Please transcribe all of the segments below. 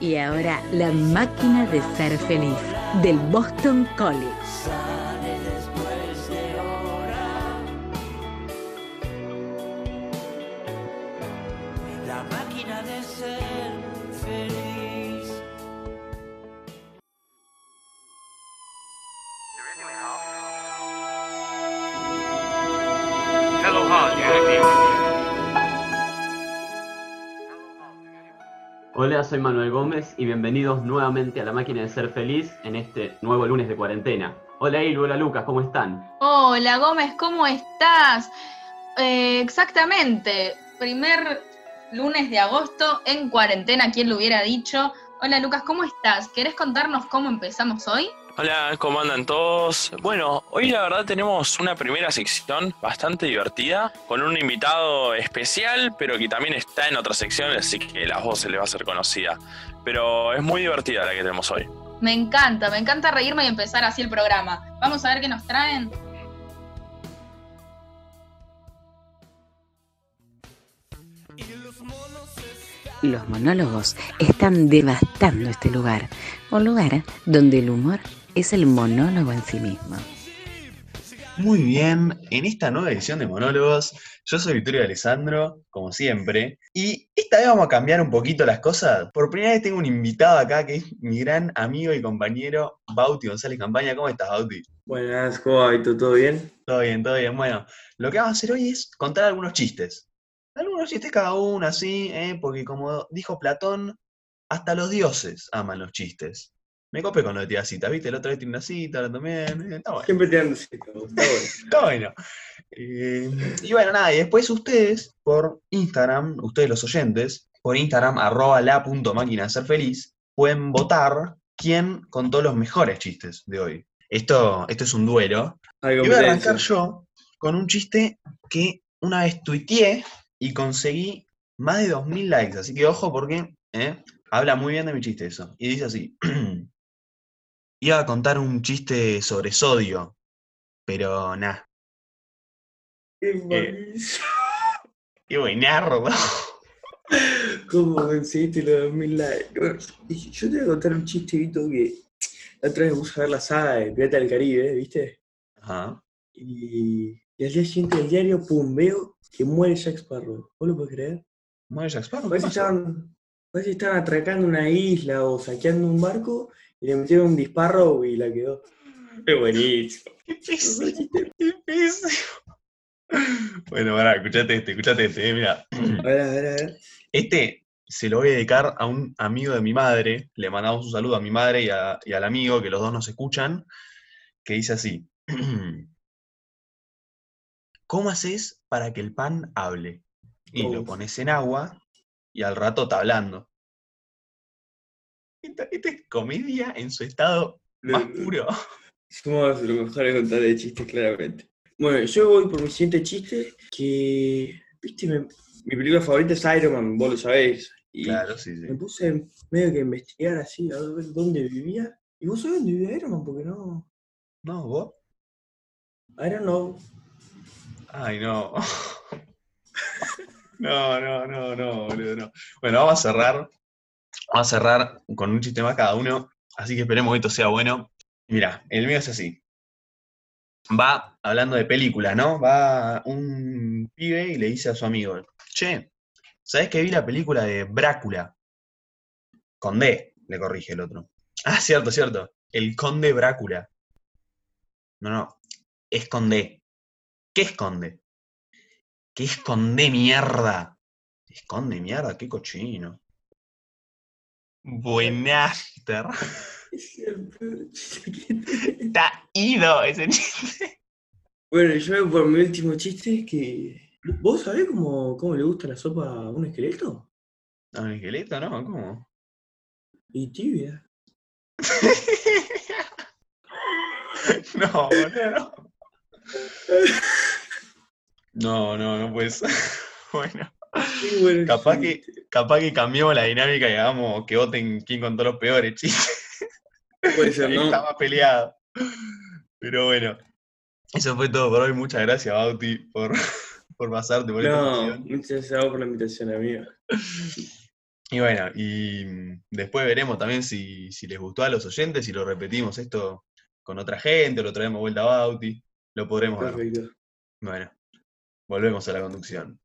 Y ahora La máquina de ser feliz del Boston College. Hola, soy Manuel Gómez y bienvenidos nuevamente a la máquina de ser feliz en este nuevo lunes de cuarentena. Hola Ilu, hola Lucas, ¿cómo están? Hola Gómez, ¿cómo estás? Eh, exactamente, primer lunes de agosto en cuarentena, ¿quién lo hubiera dicho? Hola Lucas, ¿cómo estás? ¿Querés contarnos cómo empezamos hoy? Hola, ¿cómo andan todos? Bueno, hoy la verdad tenemos una primera sección bastante divertida, con un invitado especial, pero que también está en otra sección, así que la voz se le va a hacer conocida. Pero es muy divertida la que tenemos hoy. Me encanta, me encanta reírme y empezar así el programa. Vamos a ver qué nos traen. Los monólogos están devastando este lugar, un lugar donde el humor es el monólogo en sí mismo. Muy bien, en esta nueva edición de Monólogos, yo soy Victorio Alessandro, como siempre, y esta vez vamos a cambiar un poquito las cosas. Por primera vez tengo un invitado acá que es mi gran amigo y compañero Bauti González Campaña. ¿Cómo estás, Bauti? Buenas, ¿cómo va, Vito? ¿Todo bien? Todo bien, todo bien. Bueno, lo que vamos a hacer hoy es contar algunos chistes. Algunos chistes cada uno, así, ¿eh? porque como dijo Platón, hasta los dioses aman los chistes. Me copé con lo de tía cita, ¿viste? El otro vez tiene una cita, ahora también. eh, Está bueno. Siempre te dan cita, está bueno. Está bueno. Eh, y bueno, nada, y después ustedes, por Instagram, ustedes los oyentes, por Instagram, arroba la punto máquina de ser feliz, pueden votar quién contó los mejores chistes de hoy. Esto, esto es un duelo. Y voy a arrancar yo con un chiste que una vez tuiteé y conseguí más de 2.000 likes. Así que ojo porque eh, habla muy bien de mi chiste eso. Y dice así. Iba a contar un chiste sobre sodio, pero nada. Qué buenísimo. Qué buenardo. ¿Cómo conseguiste los 2000 likes? Yo te voy a contar un chiste, Vito, que la otra vez me puse a ver la saga de Pirata del Caribe, ¿viste? Ajá. Y, y al día siguiente del diario, pum, veo que muere Jack Sparrow. ¿Vos lo podés creer? Muere Jack Sparrow. Parece ¿qué que estaban, parece que estaban atracando una isla o saqueando un barco y le metieron un disparo y la quedó. Qué buenísimo. Qué pésimo, qué pésimo. Bueno, pará, escuchate este, escuchate este, eh, mira. A ver, a ver, a ver. Este se lo voy a dedicar a un amigo de mi madre. Le mandamos un saludo a mi madre y, a- y al amigo, que los dos nos escuchan, que dice así. ¿Cómo haces para que el pan hable? Y lo pones en agua y al rato está hablando. Esta, esta es comedia en su estado más puro. Somos los mejores contadores de chistes, claramente. Bueno, yo voy por mi siguiente chiste, que, viste, me- mi película favorita es Iron Man, vos lo sabés. Y Claro, sí, sí. me puse medio que a investigar así, a ver dónde vivía. ¿Y vos sabés dónde vivía Iron Man? Porque no... ¿No, vos? I don't know. Ay, no. No, no, no, no, boludo, no. Bueno, vamos a cerrar. Vamos a cerrar con un chiste más cada uno. Así que esperemos que esto sea bueno. Mira, el mío es así. Va hablando de películas, ¿no? Va un pibe y le dice a su amigo, che, ¿sabés que vi la película de Brácula? Con D, le corrige el otro. Ah, cierto, cierto. El conde Brácula. No, no. Es con D. ¿Qué esconde? ¿Qué esconde mierda? ¿Esconde mierda? Qué cochino. Es que tengo. Está ido ese chiste. Bueno, yo voy por mi último chiste, que... ¿Vos sabés cómo, cómo le gusta la sopa a un esqueleto? ¿A un esqueleto, no? ¿Cómo? Y tibia. No, no. No, no, no puede ser. Bueno, Bueno capaz que, capaz que cambiamos la dinámica y hagamos que voten quién contó los peores chistes. Puede ser, ¿no? Está más peleado. Pero bueno, eso fue todo por hoy. Muchas gracias, Bauti, por, por pasarte por No, muchas gracias a vos por la invitación, amigo. Y bueno, y después veremos también si, si les gustó a los oyentes, si lo repetimos esto con otra gente, lo traemos vuelta a Bauti, lo podremos ver. Perfecto. Bueno, volvemos a la conducción.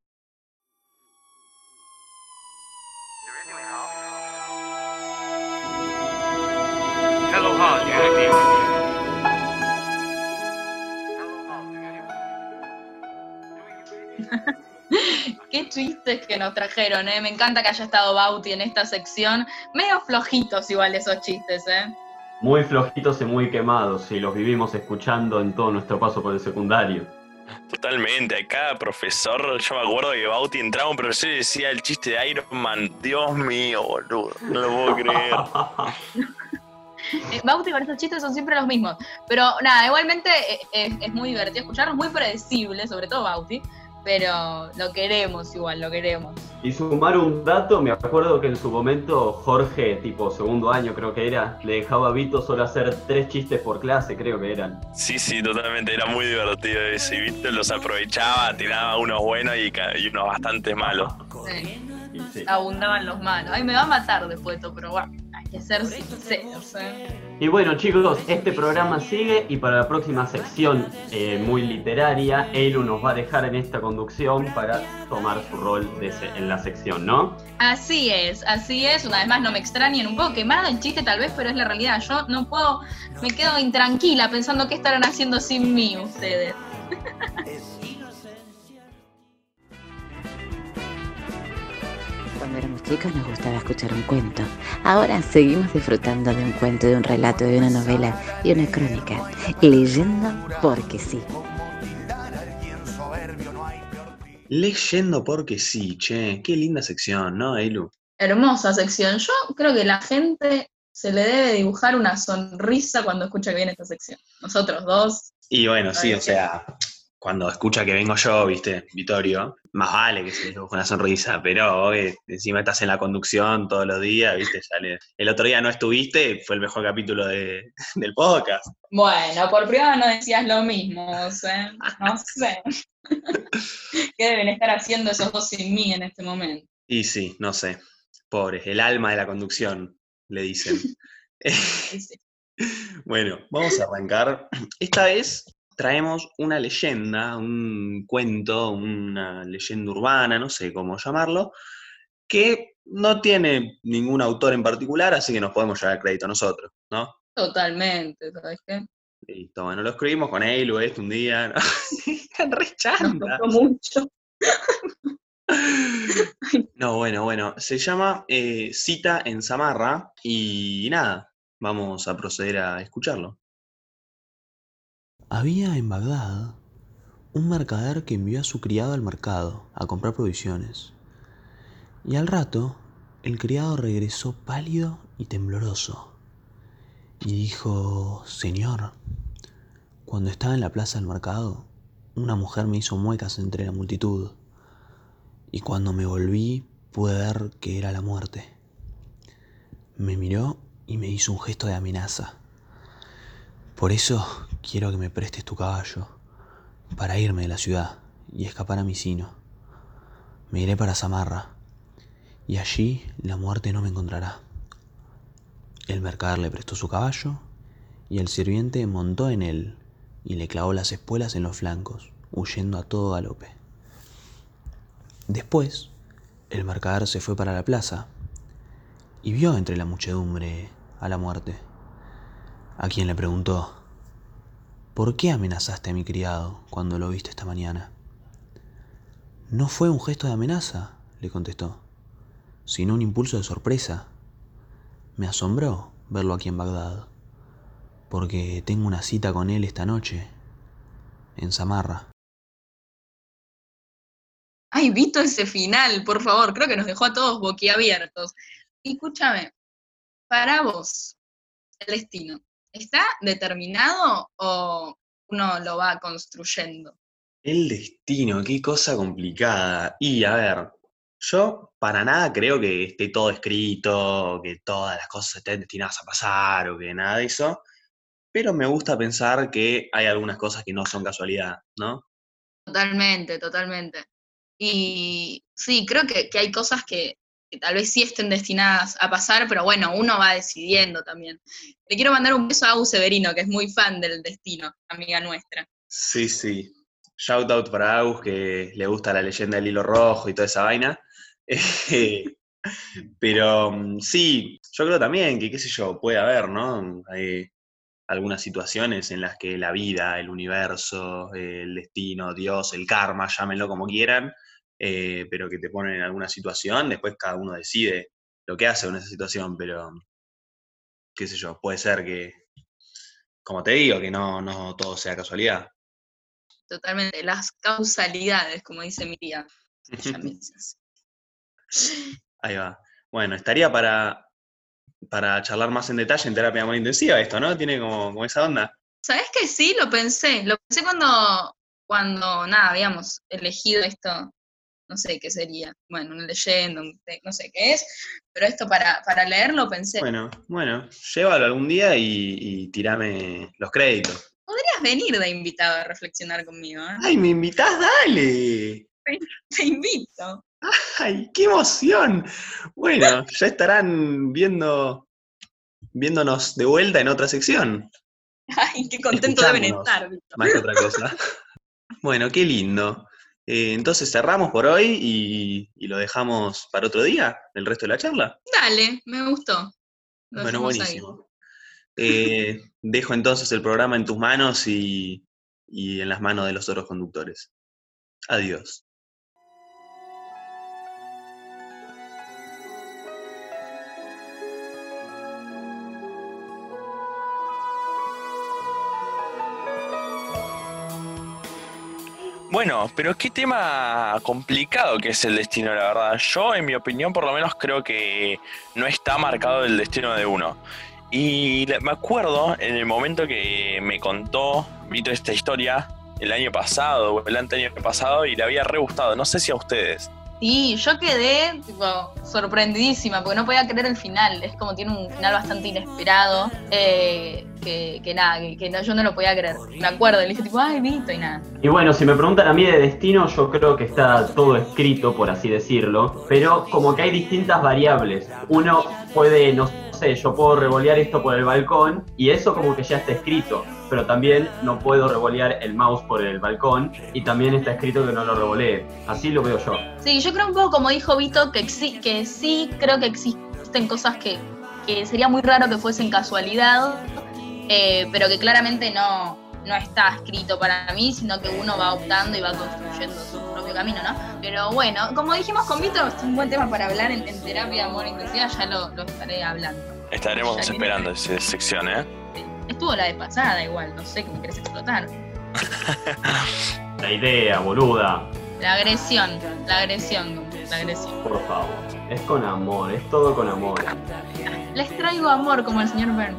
Qué chistes que nos trajeron, ¿eh? Me encanta que haya estado Bauti en esta sección. Medio flojitos igual esos chistes, ¿eh? Muy flojitos y muy quemados, y los vivimos escuchando en todo nuestro paso por el secundario. Totalmente, a cada profesor, yo me acuerdo que Bauti entraba un profesor y decía el chiste de Iron Man, Dios mío, boludo, no lo puedo creer. Eh, Bauti con esos chistes son siempre los mismos. Pero nada, igualmente eh, es, es muy divertido escucharlos, muy predecible, sobre todo Bauti. Pero lo queremos igual, lo queremos. Y sumar un dato, me acuerdo que en su momento Jorge, tipo segundo año creo que era, le dejaba a Vito solo hacer tres chistes por clase, creo que eran. Sí, sí, totalmente, era muy divertido ese, ¿viste? Los aprovechaba, tiraba unos buenos y, y unos bastante malos. Sí, Y sí. abundaban los malos. Ay, me va a matar después de esto, pero bueno, que ser sinceros, ¿eh? Y bueno chicos, este programa sigue y para la próxima sección eh, muy literaria, Eilu nos va a dejar en esta conducción para tomar su rol de se- en la sección, ¿no? Así es, así es. Una vez más, no me extrañen, un poco quemado el chiste tal vez, pero es la realidad. Yo no puedo, me quedo intranquila pensando qué estarán haciendo sin mí ustedes. chicos nos gustaba escuchar un cuento. Ahora seguimos disfrutando de un cuento, de un relato, de una novela y una crónica. Leyendo porque sí. Leyendo porque sí, che, qué linda sección, ¿no, Eilu? Hermosa sección. Yo creo que la gente se le debe dibujar una sonrisa cuando escucha que viene esta sección. Nosotros dos. Y bueno, sí, o sea, cuando escucha que vengo yo, viste, Vittorio, más vale que se dibuje una sonrisa, pero eh, encima estás en la conducción todos los días, viste, sale. El otro día no estuviste, fue el mejor capítulo de- del podcast. Bueno, por privado no decías lo mismo, no sé. No sé. ¿Qué deben estar haciendo esos dos sin mí en este momento? Y sí, no sé, pobres, el alma de la conducción, le dicen. Sí. Bueno, vamos a arrancar. Esta vez traemos una leyenda, un cuento, una leyenda urbana, no sé cómo llamarlo, que no tiene ningún autor en particular, así que nos podemos llevar el crédito nosotros, ¿no? Totalmente, ¿sabes qué? Listo, bueno, lo escribimos con Eilu este un día. ¿no? Están re Nos chantas. costó mucho. No, bueno, bueno. Se llama eh, Cita en Samarra y nada, vamos a proceder a escucharlo. Había en Bagdad un mercader que envió a su criado al mercado a comprar provisiones. Y al rato, el criado regresó pálido y tembloroso. Y dijo, Señor, cuando estaba en la plaza del mercado, una mujer me hizo muecas entre la multitud. Y cuando me volví, pude ver que era la muerte. Me miró y me hizo un gesto de amenaza. Por eso quiero que me prestes tu caballo, para irme de la ciudad y escapar a mi sino. Me iré para Samarra, y allí la muerte no me encontrará. El mercader le prestó su caballo, y el sirviente montó en él y le clavó las espuelas en los flancos, huyendo a todo galope. Después, el mercader se fue para la plaza y vio entre la muchedumbre a la muerte, a quien le preguntó, ¿por qué amenazaste a mi criado cuando lo viste esta mañana? No fue un gesto de amenaza, le contestó, sino un impulso de sorpresa. Me asombró verlo aquí en Bagdad, porque tengo una cita con él esta noche, en Samarra. Ay, Vito, ese final, por favor, creo que nos dejó a todos boquiabiertos. Escúchame, para vos, el destino, ¿está determinado o uno lo va construyendo? El destino, qué cosa complicada. Y a ver, yo para nada creo que esté todo escrito, que todas las cosas estén destinadas a pasar o que nada de eso, pero me gusta pensar que hay algunas cosas que no son casualidad, ¿no? Totalmente, totalmente. Y sí, creo que, que hay cosas que que tal vez sí estén destinadas a pasar, pero bueno, uno va decidiendo también. Le quiero mandar un beso a Agu Severino, que es muy fan del destino, amiga nuestra. Sí, sí. Shout out para Agus, que le gusta la leyenda del hilo rojo y toda esa vaina. Pero mm, sí, yo creo también que, qué sé yo, puede haber, ¿no? Hay algunas situaciones en las que la vida, el universo, el destino, Dios, el karma, llámenlo como quieran, eh, pero que te ponen en alguna situación, después cada uno decide lo que hace con esa situación, pero qué sé yo, puede ser que, como te digo, que no, no todo sea casualidad. Totalmente, las causalidades, como dice mi tía. Ahí va. Bueno, estaría para, para charlar más en detalle en terapia amor intensiva esto, ¿no? Tiene como, como esa onda. ¿Sabes que sí? Lo pensé. Lo pensé cuando, cuando, nada, habíamos elegido esto. No sé qué sería. Bueno, una leyenda, no sé qué es. Pero esto para, para leerlo pensé. Bueno, bueno, llévalo algún día y, y tirame los créditos. Podrías venir de invitado a reflexionar conmigo, ¿eh? ¡Ay, me invitás, dale! Te invito. ¡Ay, qué emoción! Bueno, ya estarán viendo, viéndonos de vuelta en otra sección, Ay, qué contento deben estar. Más que otra cosa. Bueno, qué lindo. Eh, entonces cerramos por hoy y, y lo dejamos para otro día, el resto de la charla. Dale, me gustó. Lo Bueno, buenísimo. Eh, dejo entonces el programa en tus manos y, y en las manos de los otros conductores. Adiós. Bueno, pero qué tema complicado que es el destino, la verdad. Yo, en mi opinión, por lo menos creo que no está marcado el destino de uno. Y me acuerdo en el momento que me contó Vito esta historia, el año pasado o el anteaño pasado, y le había re gustado. No sé si a ustedes. Sí, yo quedé tipo, sorprendidísima porque no podía creer el final. Es como tiene un final bastante inesperado. eh, que, que nada, que, que no- yo no lo podía creer. Me acuerdo, le dije tipo, ay, Vito, y nada. Y bueno, si me preguntan a mí de destino, yo creo que está todo escrito, por así decirlo, pero como que hay distintas variables. Uno puede, no sé, yo puedo revolear esto por el balcón y eso como que ya está escrito, pero también no puedo revolear el mouse por el balcón y también está escrito que no lo revolee. Así lo veo yo. Sí, yo creo un poco como dijo Vito, que, exi- que sí creo que existen cosas que, que sería muy raro que fuesen casualidad, eh, pero que claramente no, no está escrito para mí, sino que uno va optando y va construyendo su propio camino, ¿no? Pero bueno, como dijimos con Vito, es un buen tema para hablar en, en terapia de amor intensiva, ya lo, lo estaré hablando. Estaremos Ya que- esperando esa sección, ¿eh? Estuvo la de pasada igual, no sé qué me querés explotar. La idea, boluda, La agresión, la agresión, la agresión. por favor. Es con amor, es todo con amor. Les traigo amor como el señor Burns.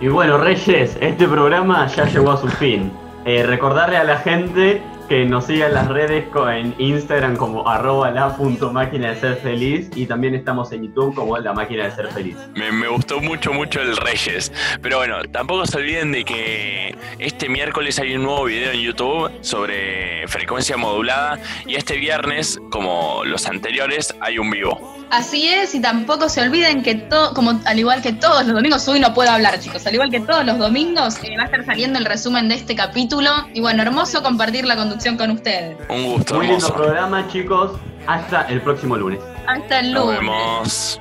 Y bueno, Reyes, este programa ya llegó a su fin. Eh, recordarle a la gente que nos siga en las redes en Instagram como arroba la punto máquina de ser feliz y también estamos en YouTube como la máquina de ser feliz. Me, me gustó mucho, mucho el Reyes. Pero bueno, tampoco se olviden de que este miércoles hay un nuevo video en YouTube sobre frecuencia modulada y este viernes, como los anteriores, hay un vivo. Así es, y tampoco se olviden que todo, como al igual que todos los domingos, hoy no puedo hablar, chicos, al igual que todos los domingos, eh, va a estar saliendo el resumen de este capítulo. Y bueno, hermoso compartir la conducción con ustedes. Un gusto. Muy lindo programa, chicos. Hasta el próximo lunes. Hasta el lunes. Nos vemos.